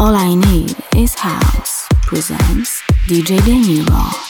All I Need is House presents DJ De Niro.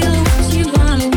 feel what you wanna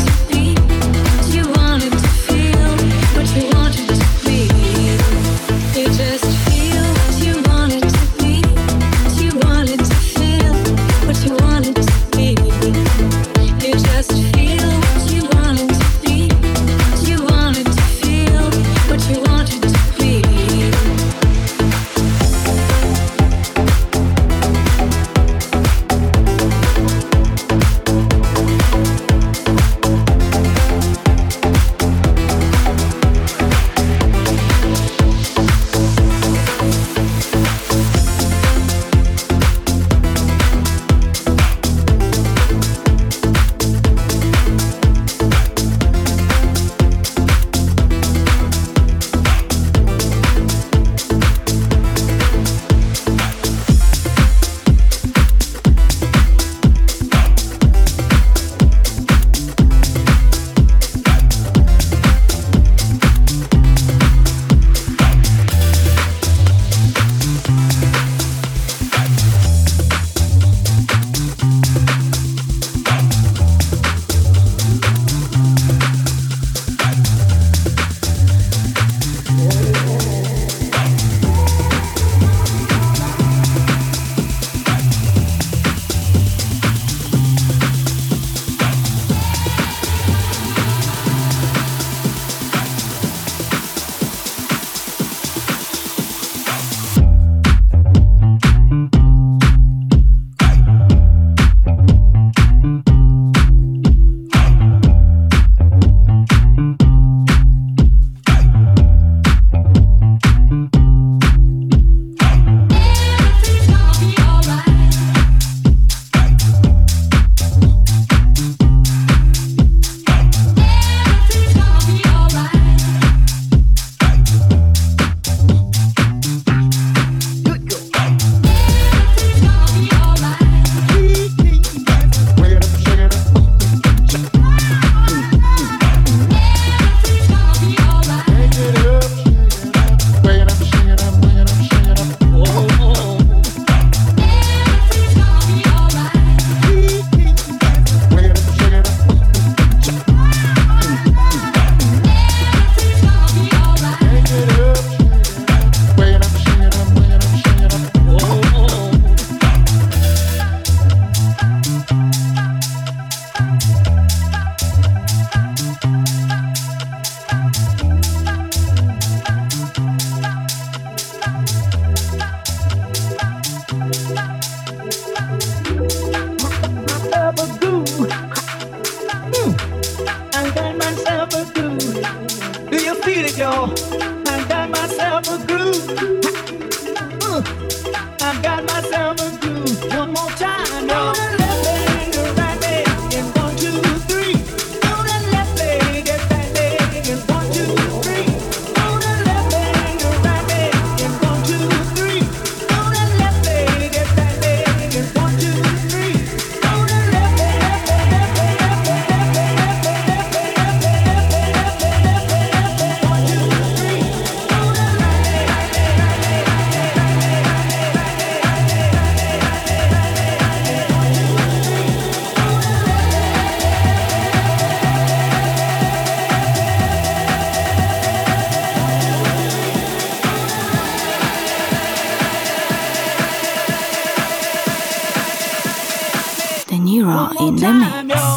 limits.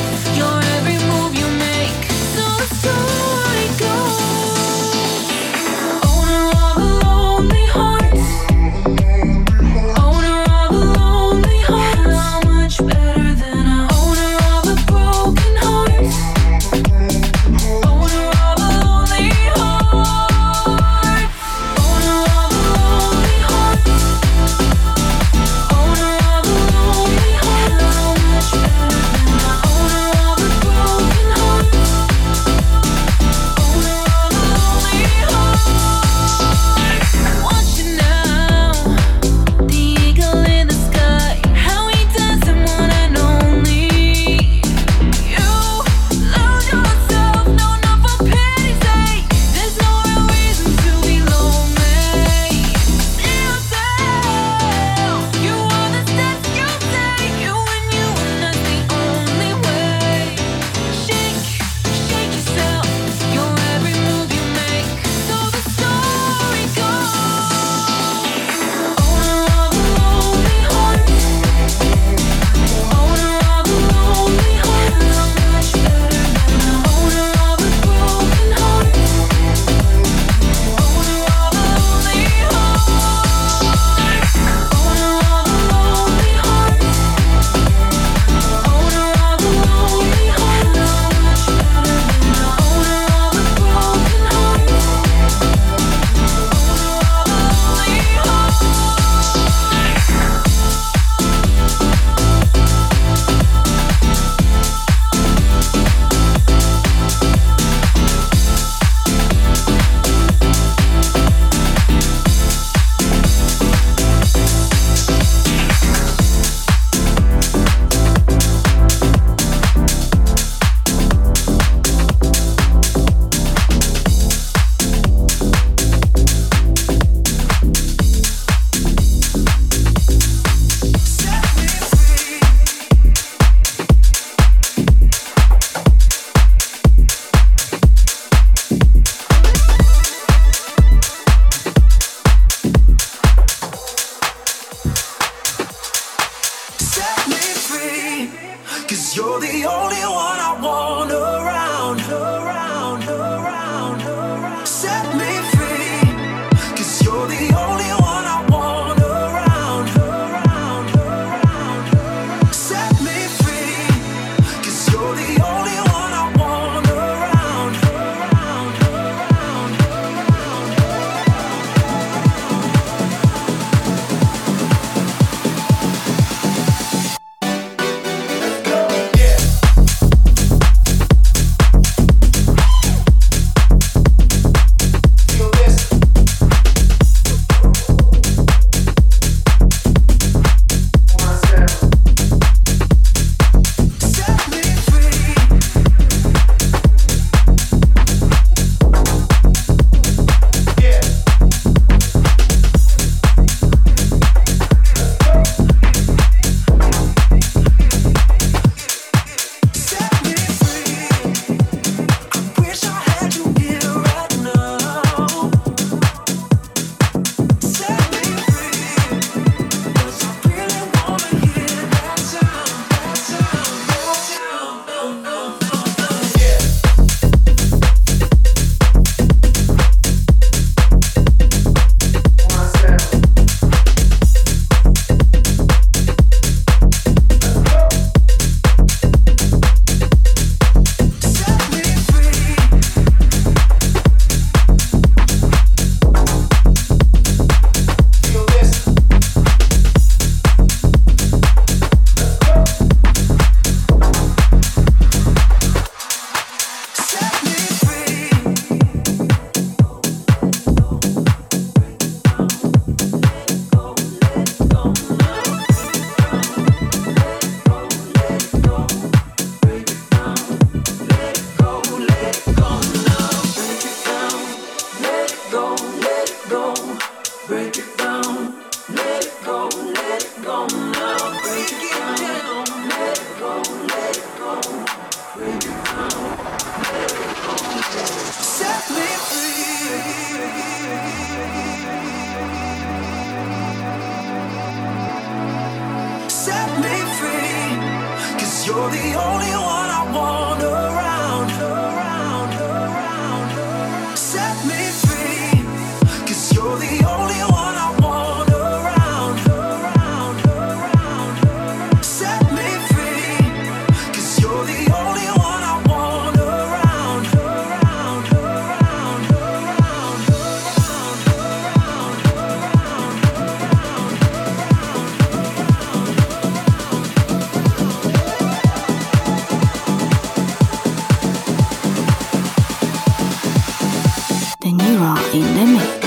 and you're in the mix.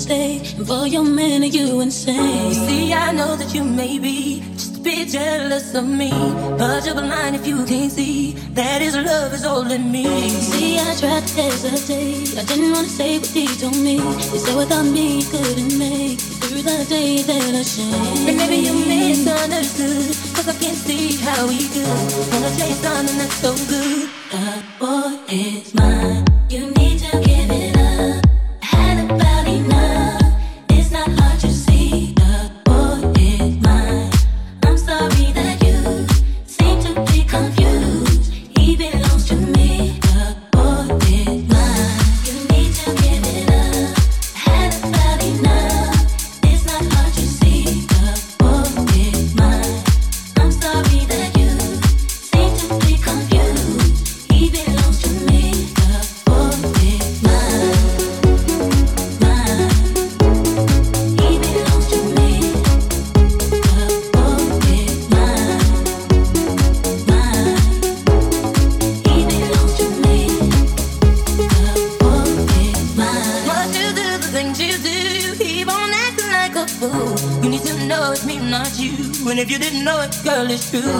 mistake. And for your man, are you insane? See, I know that you may be just a bit jealous of me. But you're blind if you can't see that his love is all in me. See, I tried to hesitate. I didn't want to say what he told me. He said without me, he couldn't make it through the day that I should. And maybe you misunderstood. Cause I can't see how he could. Wanna tell something that's so good. That boy is it's true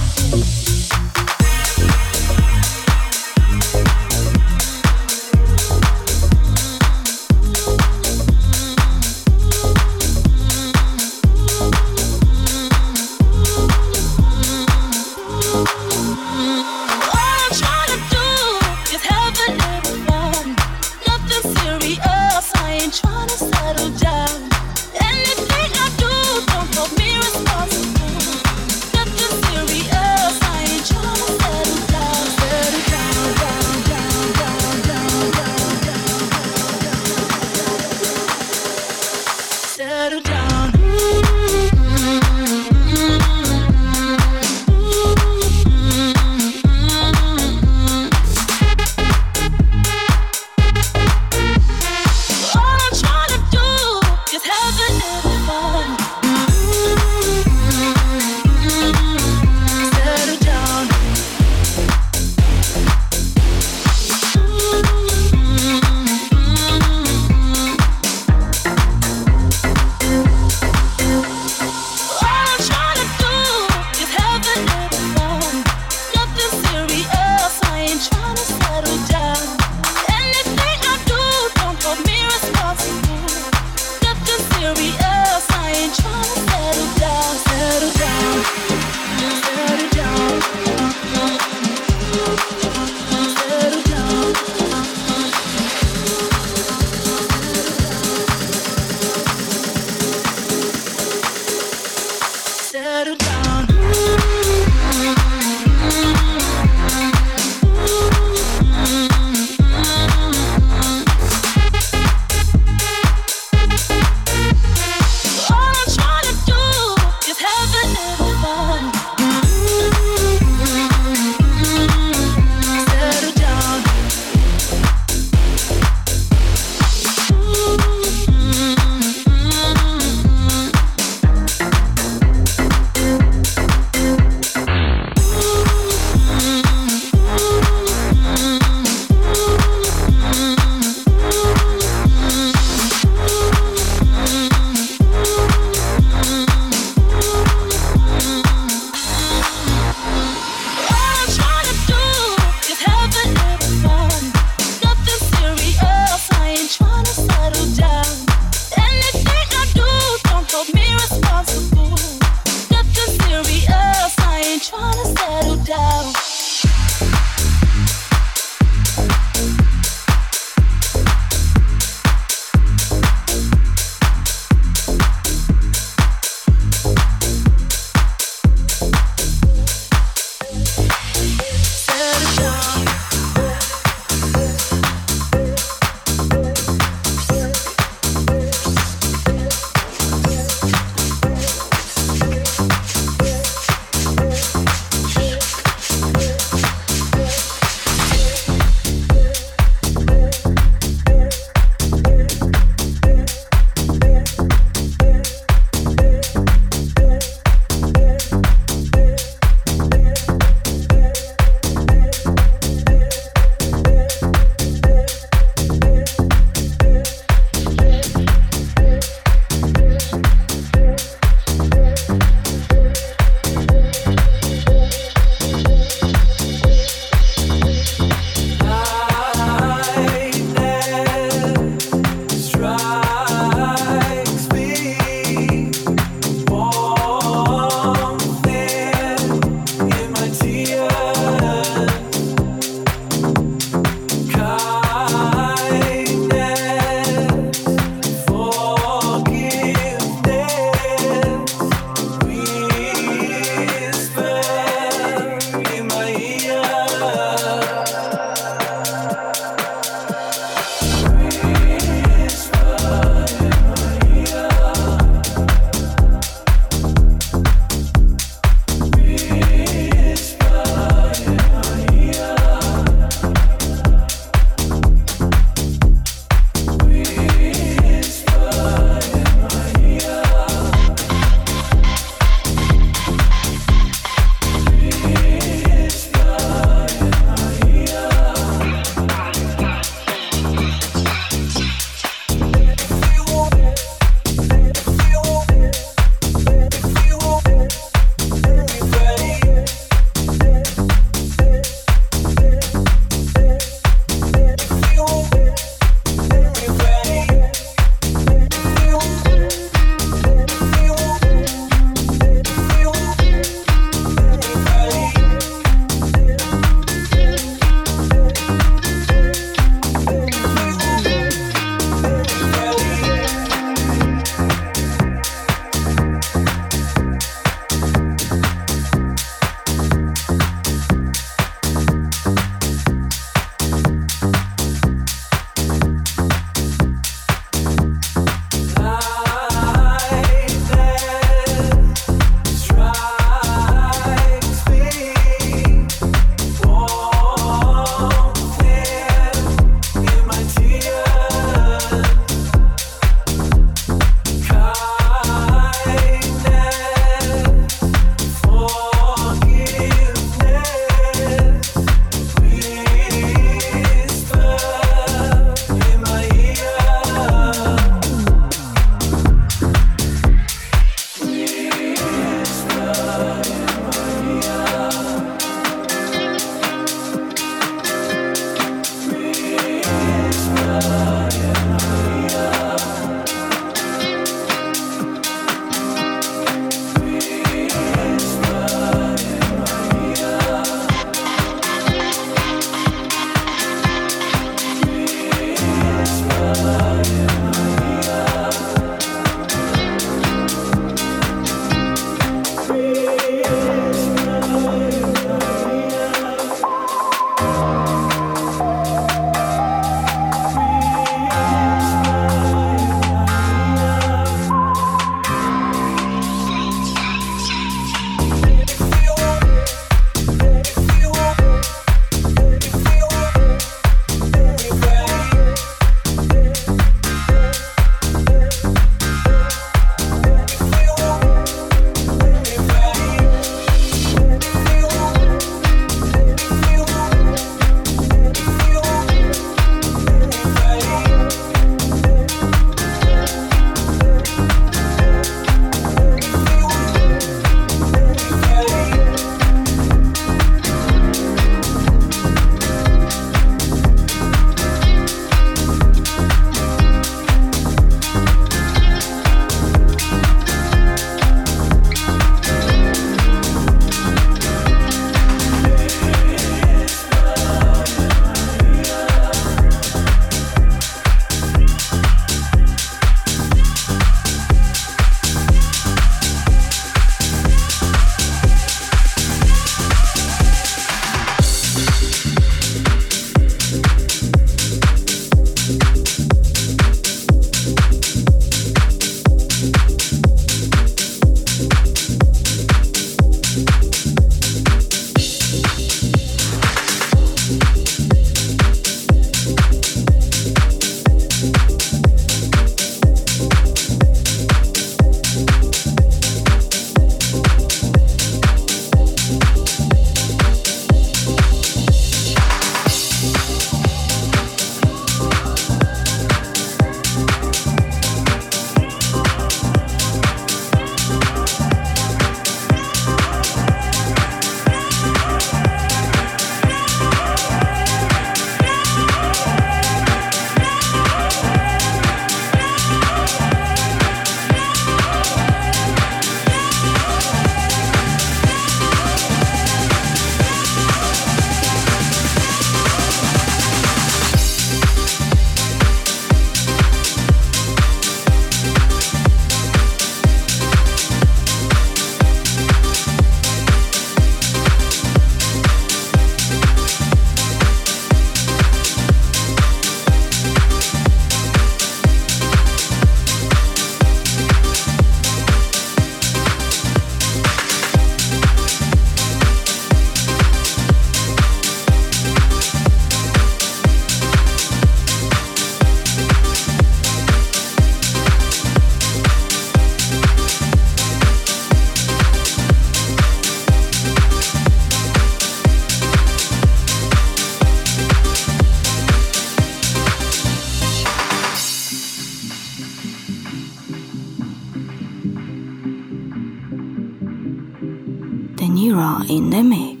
mix.